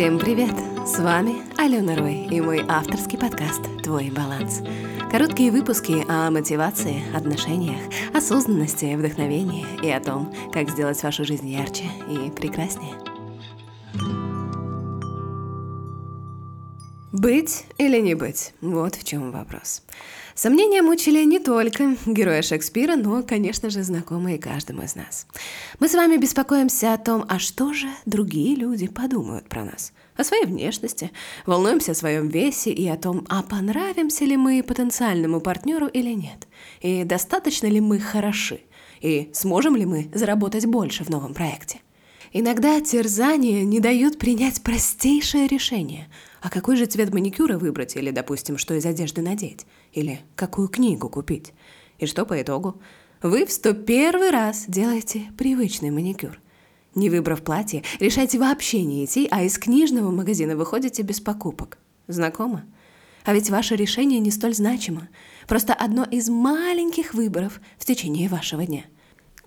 Всем привет! С вами Алена Рой и мой авторский подкаст «Твой баланс». Короткие выпуски о мотивации, отношениях, осознанности, вдохновении и о том, как сделать вашу жизнь ярче и прекраснее. Быть или не быть? Вот в чем вопрос. Сомнения мучили не только героя Шекспира, но, конечно же, знакомые каждому из нас. Мы с вами беспокоимся о том, а что же другие люди подумают про нас, о своей внешности, волнуемся о своем весе и о том, а понравимся ли мы потенциальному партнеру или нет, и достаточно ли мы хороши, и сможем ли мы заработать больше в новом проекте. Иногда терзания не дают принять простейшее решение. А какой же цвет маникюра выбрать? Или, допустим, что из одежды надеть? Или какую книгу купить? И что по итогу? Вы в 101 раз делаете привычный маникюр. Не выбрав платье, решайте вообще не идти, а из книжного магазина выходите без покупок. Знакомо? А ведь ваше решение не столь значимо. Просто одно из маленьких выборов в течение вашего дня –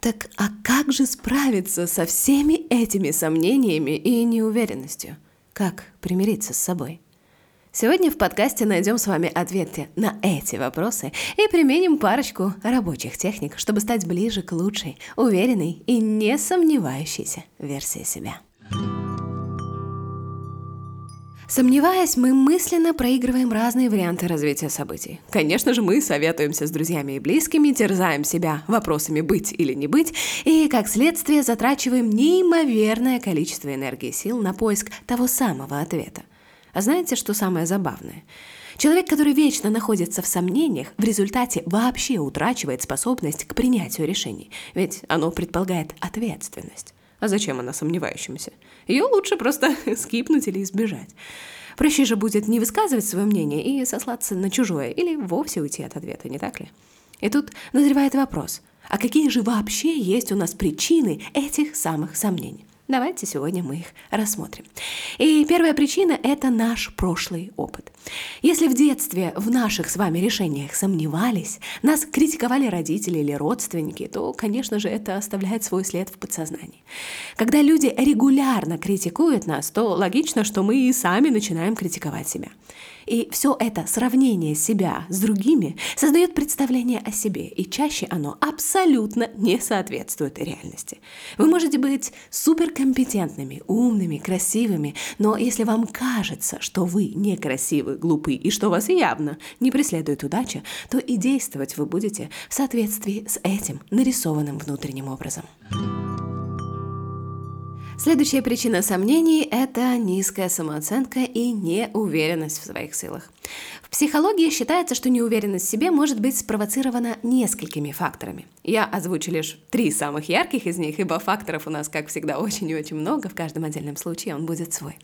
так а как же справиться со всеми этими сомнениями и неуверенностью? Как примириться с собой? Сегодня в подкасте найдем с вами ответы на эти вопросы и применим парочку рабочих техник, чтобы стать ближе к лучшей, уверенной и не сомневающейся версии себя. Сомневаясь, мы мысленно проигрываем разные варианты развития событий. Конечно же, мы советуемся с друзьями и близкими, терзаем себя вопросами быть или не быть, и, как следствие, затрачиваем неимоверное количество энергии и сил на поиск того самого ответа. А знаете, что самое забавное? Человек, который вечно находится в сомнениях, в результате вообще утрачивает способность к принятию решений, ведь оно предполагает ответственность. А зачем она сомневающимся? Ее лучше просто скипнуть или избежать. Проще же будет не высказывать свое мнение и сослаться на чужое, или вовсе уйти от ответа, не так ли? И тут назревает вопрос, а какие же вообще есть у нас причины этих самых сомнений? Давайте сегодня мы их рассмотрим. И первая причина – это наш прошлый опыт. Если в детстве в наших с вами решениях сомневались, нас критиковали родители или родственники, то, конечно же, это оставляет свой след в подсознании. Когда люди регулярно критикуют нас, то логично, что мы и сами начинаем критиковать себя. И все это сравнение себя с другими создает представление о себе, и чаще оно абсолютно не соответствует реальности. Вы можете быть суперкомпетентными, умными, красивыми, но если вам кажется, что вы некрасивы, глупы и что вас явно не преследует удача, то и действовать вы будете в соответствии с этим нарисованным внутренним образом. Следующая причина сомнений – это низкая самооценка и неуверенность в своих силах психологии считается, что неуверенность в себе может быть спровоцирована несколькими факторами. Я озвучу лишь три самых ярких из них, ибо факторов у нас, как всегда, очень и очень много, в каждом отдельном случае он будет свой.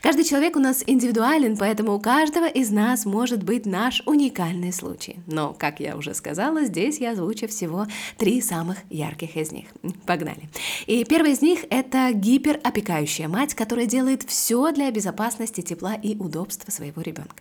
Каждый человек у нас индивидуален, поэтому у каждого из нас может быть наш уникальный случай. Но, как я уже сказала, здесь я озвучу всего три самых ярких из них. Погнали. И первый из них – это гиперопекающая мать, которая делает все для безопасности, тепла и удобства своего ребенка.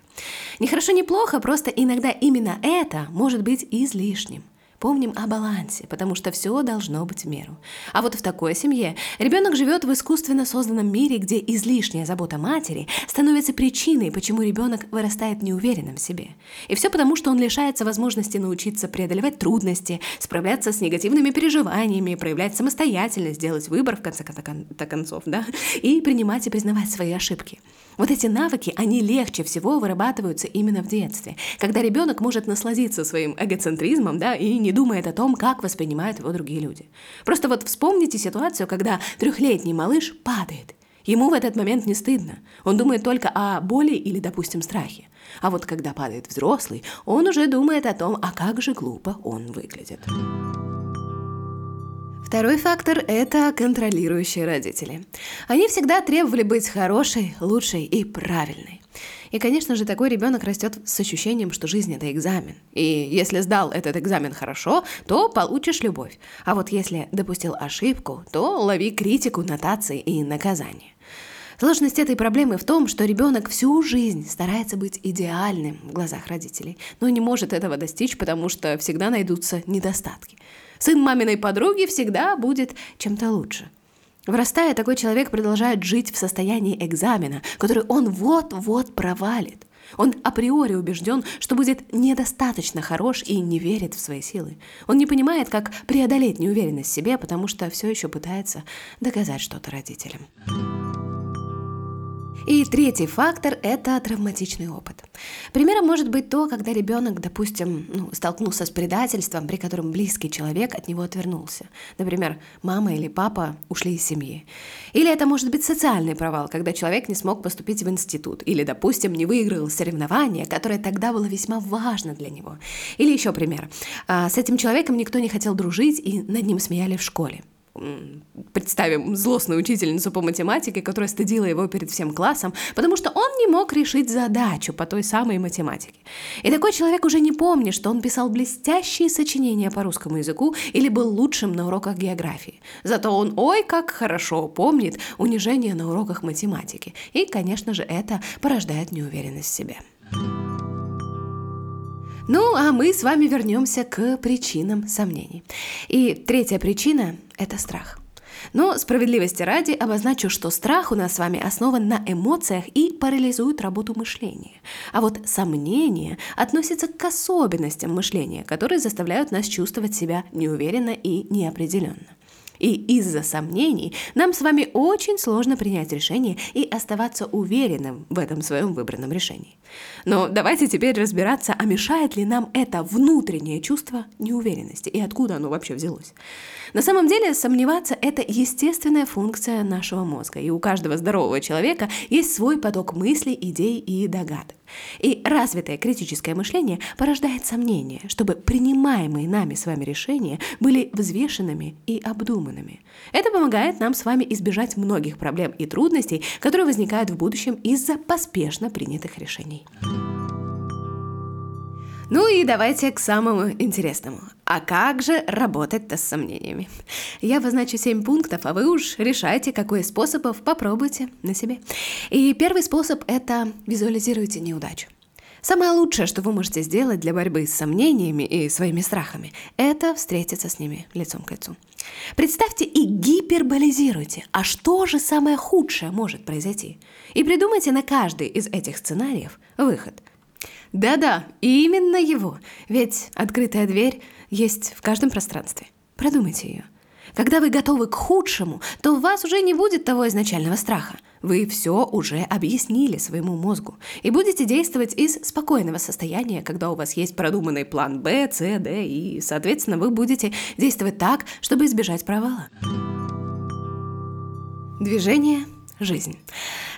Нехорошо, неплохо, просто иногда именно это может быть излишним. Помним о балансе, потому что все должно быть в меру. А вот в такой семье ребенок живет в искусственно созданном мире, где излишняя забота матери становится причиной, почему ребенок вырастает неуверенным в себе. И все потому, что он лишается возможности научиться преодолевать трудности, справляться с негативными переживаниями, проявлять самостоятельность, делать выбор в конце концов, да, и принимать и признавать свои ошибки. Вот эти навыки, они легче всего вырабатываются именно в детстве, когда ребенок может насладиться своим эгоцентризмом, да, и не думает о том, как воспринимают его другие люди. Просто вот вспомните ситуацию, когда трехлетний малыш падает. Ему в этот момент не стыдно. Он думает только о боли или, допустим, страхе. А вот когда падает взрослый, он уже думает о том, а как же глупо он выглядит. Второй фактор – это контролирующие родители. Они всегда требовали быть хорошей, лучшей и правильной. И, конечно же, такой ребенок растет с ощущением, что жизнь это экзамен. И если сдал этот экзамен хорошо, то получишь любовь. А вот если допустил ошибку, то лови критику, нотации и наказание. Сложность этой проблемы в том, что ребенок всю жизнь старается быть идеальным в глазах родителей, но не может этого достичь, потому что всегда найдутся недостатки. Сын маминой подруги всегда будет чем-то лучше. Вырастая, такой человек продолжает жить в состоянии экзамена, который он вот-вот провалит. Он априори убежден, что будет недостаточно хорош и не верит в свои силы. Он не понимает, как преодолеть неуверенность в себе, потому что все еще пытается доказать что-то родителям. И третий фактор – это травматичный опыт. Примером может быть то, когда ребенок, допустим, ну, столкнулся с предательством, при котором близкий человек от него отвернулся. Например, мама или папа ушли из семьи. Или это может быть социальный провал, когда человек не смог поступить в институт. Или, допустим, не выиграл соревнование, которое тогда было весьма важно для него. Или еще пример. А, с этим человеком никто не хотел дружить и над ним смеяли в школе представим злостную учительницу по математике, которая стыдила его перед всем классом, потому что он не мог решить задачу по той самой математике. И такой человек уже не помнит, что он писал блестящие сочинения по русскому языку или был лучшим на уроках географии. Зато он ой как хорошо помнит унижение на уроках математики. И, конечно же, это порождает неуверенность в себе. Ну, а мы с вами вернемся к причинам сомнений. И третья причина – это страх. Но справедливости ради обозначу, что страх у нас с вами основан на эмоциях и парализует работу мышления. А вот сомнения относятся к особенностям мышления, которые заставляют нас чувствовать себя неуверенно и неопределенно. И из-за сомнений нам с вами очень сложно принять решение и оставаться уверенным в этом своем выбранном решении. Но давайте теперь разбираться, а мешает ли нам это внутреннее чувство неуверенности и откуда оно вообще взялось. На самом деле сомневаться – это естественная функция нашего мозга, и у каждого здорового человека есть свой поток мыслей, идей и догадок. И развитое критическое мышление порождает сомнения, чтобы принимаемые нами с вами решения были взвешенными и обдуманными. Это помогает нам с вами избежать многих проблем и трудностей, которые возникают в будущем из-за поспешно принятых решений. Ну и давайте к самому интересному. А как же работать-то с сомнениями? Я обозначу 7 пунктов, а вы уж решайте, какой из способов попробуйте на себе. И первый способ – это визуализируйте неудачу. Самое лучшее, что вы можете сделать для борьбы с сомнениями и своими страхами, это встретиться с ними лицом к лицу. Представьте и гиперболизируйте, а что же самое худшее может произойти? И придумайте на каждый из этих сценариев выход. Да-да, именно его, ведь открытая дверь есть в каждом пространстве. Продумайте ее. Когда вы готовы к худшему, то у вас уже не будет того изначального страха. Вы все уже объяснили своему мозгу и будете действовать из спокойного состояния, когда у вас есть продуманный план Б, С, Д, и, соответственно, вы будете действовать так, чтобы избежать провала. Движение – жизнь.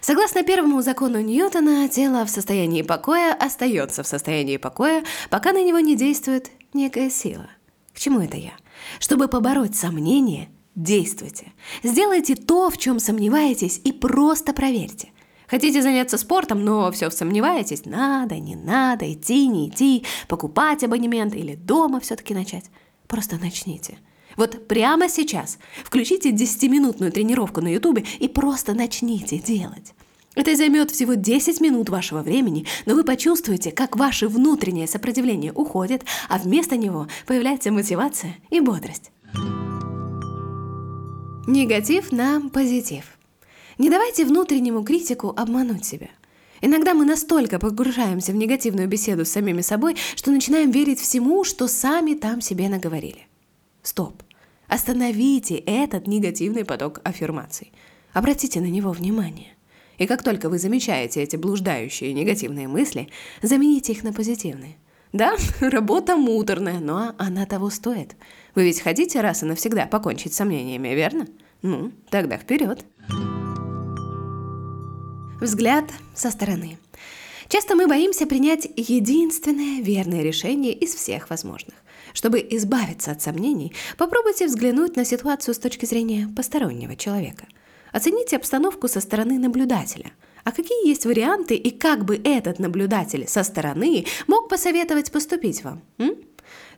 Согласно первому закону Ньютона, тело в состоянии покоя остается в состоянии покоя, пока на него не действует некая сила. К чему это я? Чтобы побороть сомнения, действуйте. Сделайте то, в чем сомневаетесь, и просто проверьте. Хотите заняться спортом, но все сомневаетесь, надо, не надо, идти, не идти, покупать абонемент или дома все-таки начать. Просто начните – вот прямо сейчас включите 10-минутную тренировку на ютубе и просто начните делать. Это займет всего 10 минут вашего времени, но вы почувствуете, как ваше внутреннее сопротивление уходит, а вместо него появляется мотивация и бодрость. Негатив на позитив. Не давайте внутреннему критику обмануть себя. Иногда мы настолько погружаемся в негативную беседу с самими собой, что начинаем верить всему, что сами там себе наговорили. Стоп. Остановите этот негативный поток аффирмаций. Обратите на него внимание. И как только вы замечаете эти блуждающие негативные мысли, замените их на позитивные. Да, работа муторная, но она того стоит. Вы ведь хотите раз и навсегда покончить с сомнениями, верно? Ну, тогда вперед. Взгляд со стороны. Часто мы боимся принять единственное верное решение из всех возможных. Чтобы избавиться от сомнений, попробуйте взглянуть на ситуацию с точки зрения постороннего человека. Оцените обстановку со стороны наблюдателя. А какие есть варианты и как бы этот наблюдатель со стороны мог посоветовать поступить вам? М?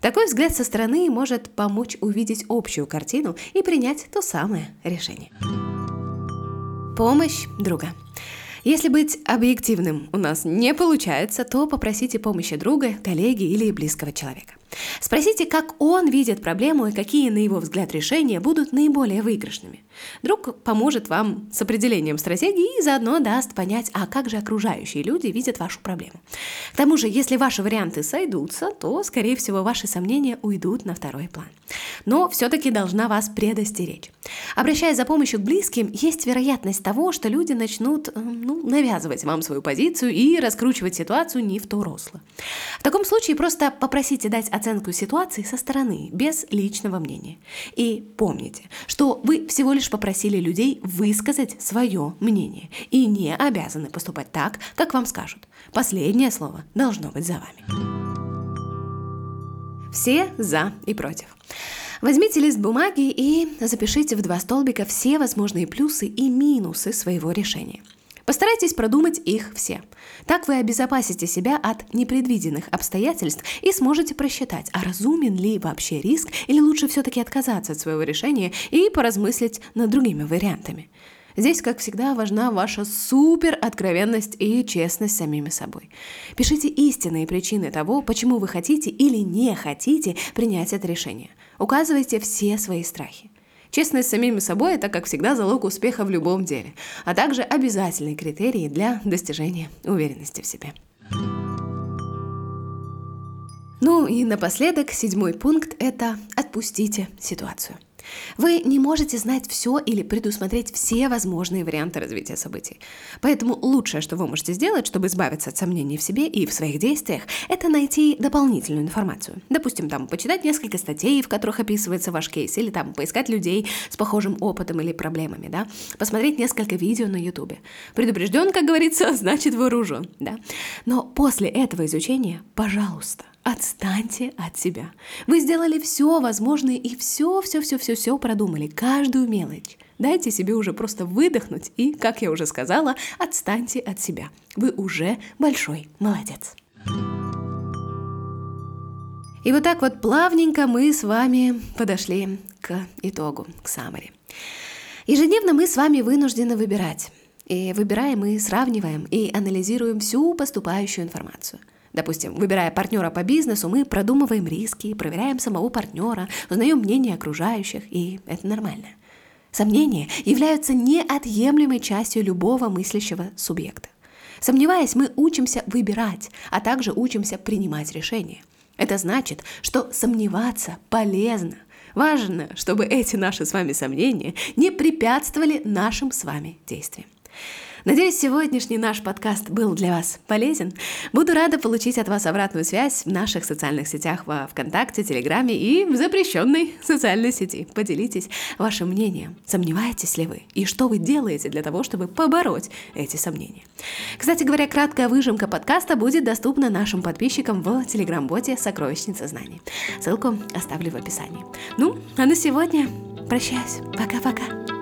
Такой взгляд со стороны может помочь увидеть общую картину и принять то самое решение. Помощь друга. Если быть объективным у нас не получается, то попросите помощи друга, коллеги или близкого человека. Спросите, как он видит проблему и какие, на его взгляд, решения будут наиболее выигрышными. Друг поможет вам с определением стратегии и заодно даст понять, а как же окружающие люди видят вашу проблему. К тому же, если ваши варианты сойдутся, то, скорее всего, ваши сомнения уйдут на второй план. Но все-таки должна вас предостеречь. Обращаясь за помощью к близким, есть вероятность того, что люди начнут э, ну, навязывать вам свою позицию и раскручивать ситуацию не в то русло. В таком случае просто попросите дать оценку ситуации со стороны, без личного мнения. И помните, что вы всего лишь попросили людей высказать свое мнение и не обязаны поступать так, как вам скажут. Последнее слово должно быть за вами. Все за и против. Возьмите лист бумаги и запишите в два столбика все возможные плюсы и минусы своего решения. Постарайтесь продумать их все. Так вы обезопасите себя от непредвиденных обстоятельств и сможете просчитать, а разумен ли вообще риск или лучше все-таки отказаться от своего решения и поразмыслить над другими вариантами. Здесь, как всегда, важна ваша супер откровенность и честность с самими собой. Пишите истинные причины того, почему вы хотите или не хотите принять это решение. Указывайте все свои страхи. Честность с самими собой – это, как всегда, залог успеха в любом деле, а также обязательный критерий для достижения уверенности в себе. Ну и напоследок, седьмой пункт – это «отпустите ситуацию». Вы не можете знать все или предусмотреть все возможные варианты развития событий. Поэтому лучшее, что вы можете сделать, чтобы избавиться от сомнений в себе и в своих действиях, это найти дополнительную информацию. Допустим, там почитать несколько статей, в которых описывается ваш кейс, или там поискать людей с похожим опытом или проблемами, да, посмотреть несколько видео на YouTube. Предупрежден, как говорится, значит вооружен, да. Но после этого изучения, пожалуйста, Отстаньте от себя. Вы сделали все возможное и все, все, все, все, все продумали, каждую мелочь. Дайте себе уже просто выдохнуть и, как я уже сказала, отстаньте от себя. Вы уже большой молодец. И вот так вот плавненько мы с вами подошли к итогу, к саммари. Ежедневно мы с вами вынуждены выбирать. И выбираем мы сравниваем и анализируем всю поступающую информацию – Допустим, выбирая партнера по бизнесу, мы продумываем риски, проверяем самого партнера, узнаем мнение окружающих, и это нормально. Сомнения являются неотъемлемой частью любого мыслящего субъекта. Сомневаясь, мы учимся выбирать, а также учимся принимать решения. Это значит, что сомневаться полезно. Важно, чтобы эти наши с вами сомнения не препятствовали нашим с вами действиям. Надеюсь, сегодняшний наш подкаст был для вас полезен. Буду рада получить от вас обратную связь в наших социальных сетях во ВКонтакте, Телеграме и в запрещенной социальной сети. Поделитесь вашим мнением. Сомневаетесь ли вы? И что вы делаете для того, чтобы побороть эти сомнения? Кстати говоря, краткая выжимка подкаста будет доступна нашим подписчикам в Телеграм-боте «Сокровищница знаний». Ссылку оставлю в описании. Ну, а на сегодня прощаюсь. Пока-пока.